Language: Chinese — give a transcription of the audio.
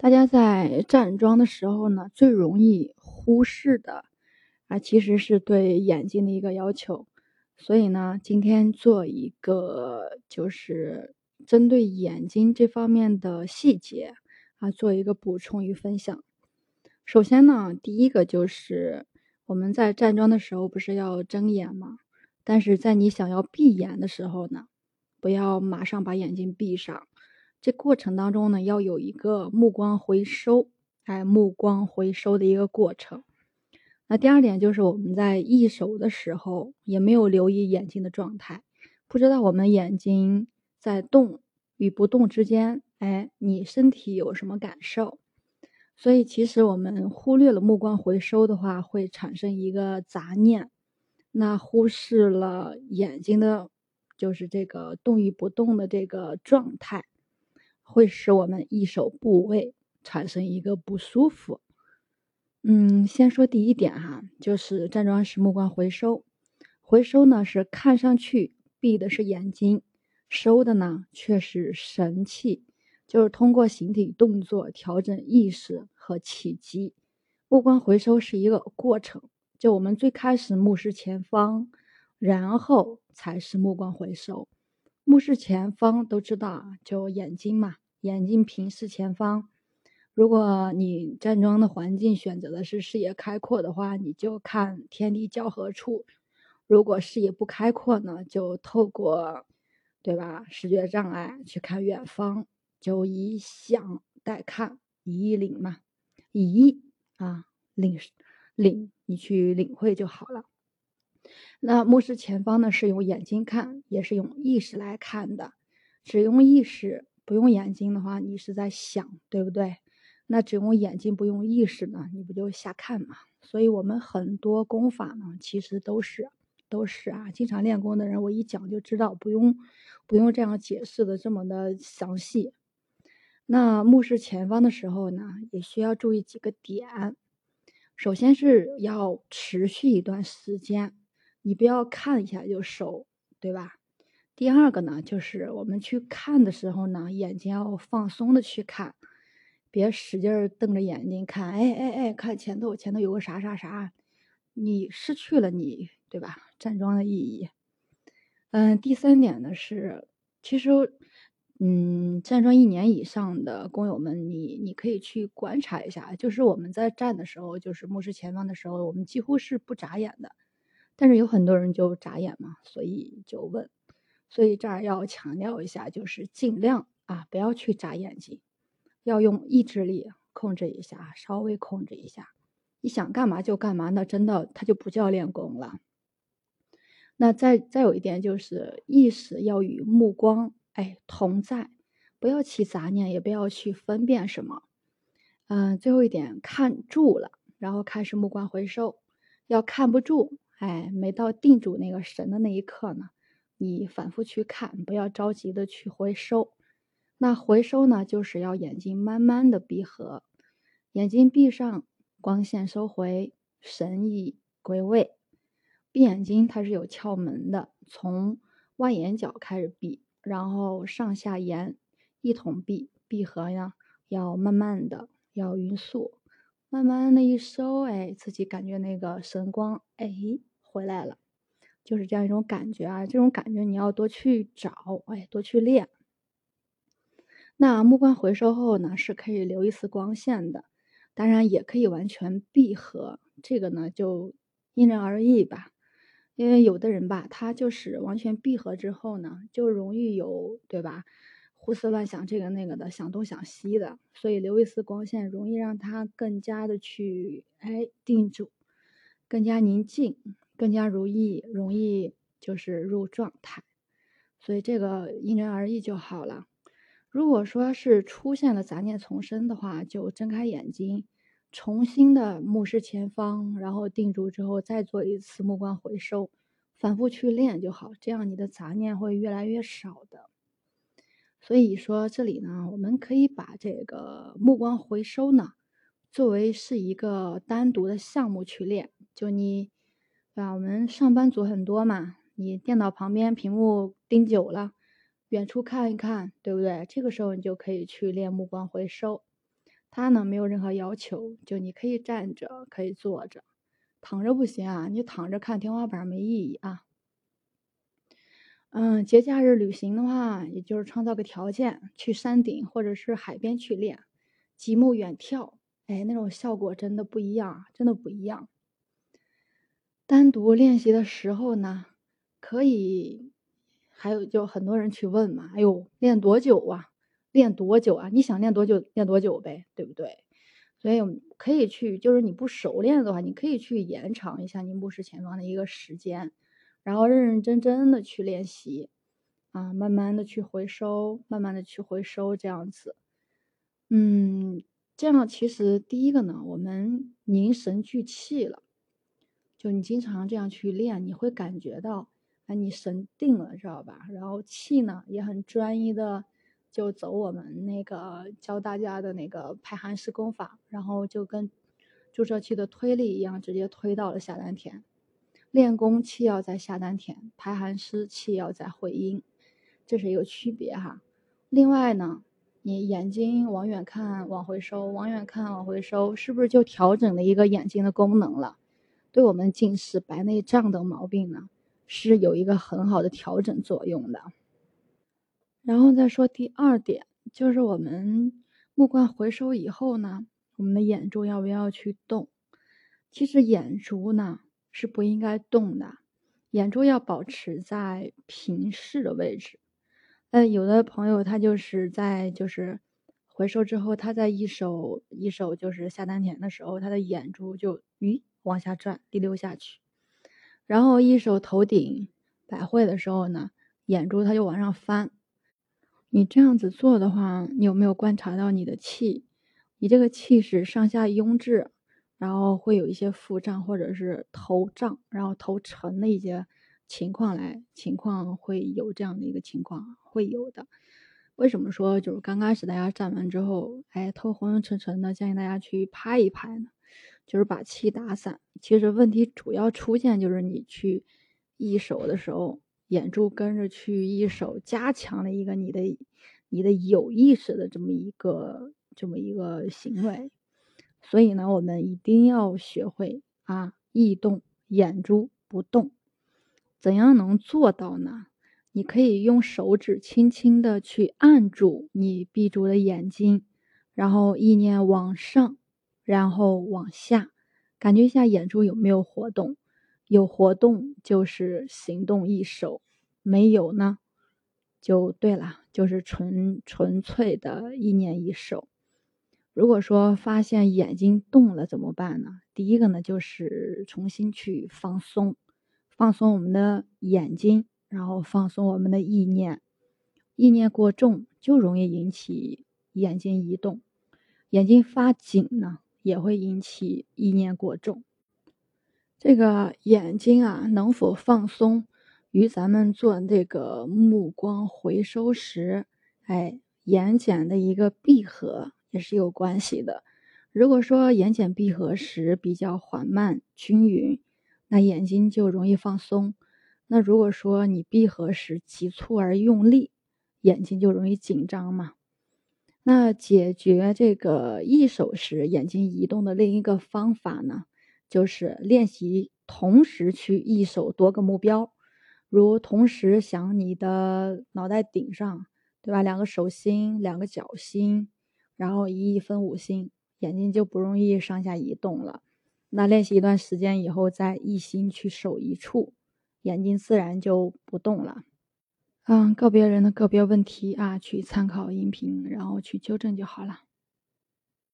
大家在站桩的时候呢，最容易忽视的啊，其实是对眼睛的一个要求。所以呢，今天做一个就是针对眼睛这方面的细节啊，做一个补充与分享。首先呢，第一个就是我们在站桩的时候不是要睁眼吗？但是在你想要闭眼的时候呢，不要马上把眼睛闭上。这过程当中呢，要有一个目光回收，哎，目光回收的一个过程。那第二点就是我们在易手的时候，也没有留意眼睛的状态，不知道我们眼睛在动与不动之间，哎，你身体有什么感受？所以其实我们忽略了目光回收的话，会产生一个杂念，那忽视了眼睛的，就是这个动与不动的这个状态。会使我们一手部位产生一个不舒服。嗯，先说第一点哈，就是站桩时目光回收。回收呢是看上去闭的是眼睛，收的呢却是神气，就是通过形体动作调整意识和气机。目光回收是一个过程，就我们最开始目视前方，然后才是目光回收。目视前方都知道，就眼睛嘛，眼睛平视前方。如果你站桩的环境选择的是视野开阔的话，你就看天地交合处；如果视野不开阔呢，就透过，对吧？视觉障碍去看远方，就以想代看，以意领嘛，以意啊领领，你去领会就好了。那目视前方呢，是用眼睛看，也是用意识来看的。只用意识不用眼睛的话，你是在想，对不对？那只用眼睛不用意识呢，你不就瞎看嘛？所以我们很多功法呢，其实都是都是啊。经常练功的人，我一讲就知道，不用不用这样解释的这么的详细。那目视前方的时候呢，也需要注意几个点。首先是要持续一段时间。你不要看一下就收，对吧？第二个呢，就是我们去看的时候呢，眼睛要放松的去看，别使劲瞪着眼睛看。哎哎哎，看前头，前头有个啥啥啥，你失去了你，对吧？站桩的意义。嗯，第三点呢是，其实，嗯，站桩一年以上的工友们，你你可以去观察一下，就是我们在站的时候，就是目视前方的时候，我们几乎是不眨眼的。但是有很多人就眨眼嘛，所以就问，所以这儿要强调一下，就是尽量啊不要去眨眼睛，要用意志力控制一下，稍微控制一下，你想干嘛就干嘛，那真的它就不叫练功了。那再再有一点就是意识要与目光哎同在，不要起杂念，也不要去分辨什么。嗯，最后一点看住了，然后开始目光回收，要看不住。哎，没到定住那个神的那一刻呢，你反复去看，不要着急的去回收。那回收呢，就是要眼睛慢慢的闭合，眼睛闭上，光线收回，神意归位。闭眼睛它是有窍门的，从外眼角开始闭，然后上下沿一同闭。闭合呢，要慢慢的，要匀速，慢慢的一收，哎，自己感觉那个神光，哎。回来了，就是这样一种感觉啊！这种感觉你要多去找，哎，多去练。那目光回收后呢，是可以留一丝光线的，当然也可以完全闭合，这个呢就因人而异吧。因为有的人吧，他就是完全闭合之后呢，就容易有，对吧？胡思乱想，这个那个的，想东想西的，所以留一丝光线，容易让他更加的去哎定住，更加宁静。更加如意，容易就是入状态，所以这个因人而异就好了。如果说是出现了杂念丛生的话，就睁开眼睛，重新的目视前方，然后定住之后再做一次目光回收，反复去练就好，这样你的杂念会越来越少的。所以说这里呢，我们可以把这个目光回收呢，作为是一个单独的项目去练，就你。对吧？我们上班族很多嘛，你电脑旁边屏幕盯久了，远处看一看，对不对？这个时候你就可以去练目光回收。它呢没有任何要求，就你可以站着，可以坐着，躺着不行啊，你躺着看天花板没意义啊。嗯，节假日旅行的话，也就是创造个条件，去山顶或者是海边去练，极目远眺，哎，那种效果真的不一样，真的不一样。单独练习的时候呢，可以，还有就很多人去问嘛，哎呦，练多久啊？练多久啊？你想练多久练多久呗，对不对？所以可以去，就是你不熟练的话，你可以去延长一下你目视前方的一个时间，然后认认真真的去练习，啊，慢慢的去回收，慢慢的去回收，这样子，嗯，这样其实第一个呢，我们凝神聚气了。就你经常这样去练，你会感觉到，哎，你神定了，知道吧？然后气呢也很专一的，就走我们那个教大家的那个排寒式功法，然后就跟注射器的推力一样，直接推到了下丹田。练功气要在下丹田，排寒湿气要在会阴，这是一个区别哈。另外呢，你眼睛往远看，往回收，往远看，往回收，是不是就调整了一个眼睛的功能了？对我们近视、白内障等毛病呢，是有一个很好的调整作用的。然后再说第二点，就是我们目光回收以后呢，我们的眼珠要不要去动？其实眼珠呢是不应该动的，眼珠要保持在平视的位置。嗯，有的朋友他就是在就是回收之后，他在一手一手就是下丹田的时候，他的眼珠就咦。往下转，滴溜下去，然后一手头顶百会的时候呢，眼珠它就往上翻。你这样子做的话，你有没有观察到你的气？你这个气是上下拥滞，然后会有一些腹胀或者是头胀，然后头沉的一些情况来，情况会有这样的一个情况，会有的。为什么说就是刚开始大家站完之后，哎，头昏昏沉沉的，建议大家去拍一拍呢？就是把气打散，其实问题主要出现就是你去一手的时候，眼珠跟着去一手，加强了一个你的你的有意识的这么一个这么一个行为，所以呢，我们一定要学会啊，意动眼珠不动，怎样能做到呢？你可以用手指轻轻的去按住你闭住的眼睛，然后意念往上。然后往下，感觉一下眼珠有没有活动，有活动就是行动一手，没有呢，就对了，就是纯纯粹的意念一手。如果说发现眼睛动了怎么办呢？第一个呢就是重新去放松，放松我们的眼睛，然后放松我们的意念，意念过重就容易引起眼睛移动，眼睛发紧呢。也会引起意念过重。这个眼睛啊，能否放松，与咱们做这个目光回收时，哎，眼睑的一个闭合也是有关系的。如果说眼睑闭合时比较缓慢均匀，那眼睛就容易放松；那如果说你闭合时急促而用力，眼睛就容易紧张嘛。那解决这个一手时眼睛移动的另一个方法呢，就是练习同时去一手多个目标，如同时想你的脑袋顶上，对吧？两个手心，两个脚心，然后一一分五心，眼睛就不容易上下移动了。那练习一段时间以后，再一心去守一处，眼睛自然就不动了。嗯，个别人的个别问题啊，去参考音频，然后去纠正就好了。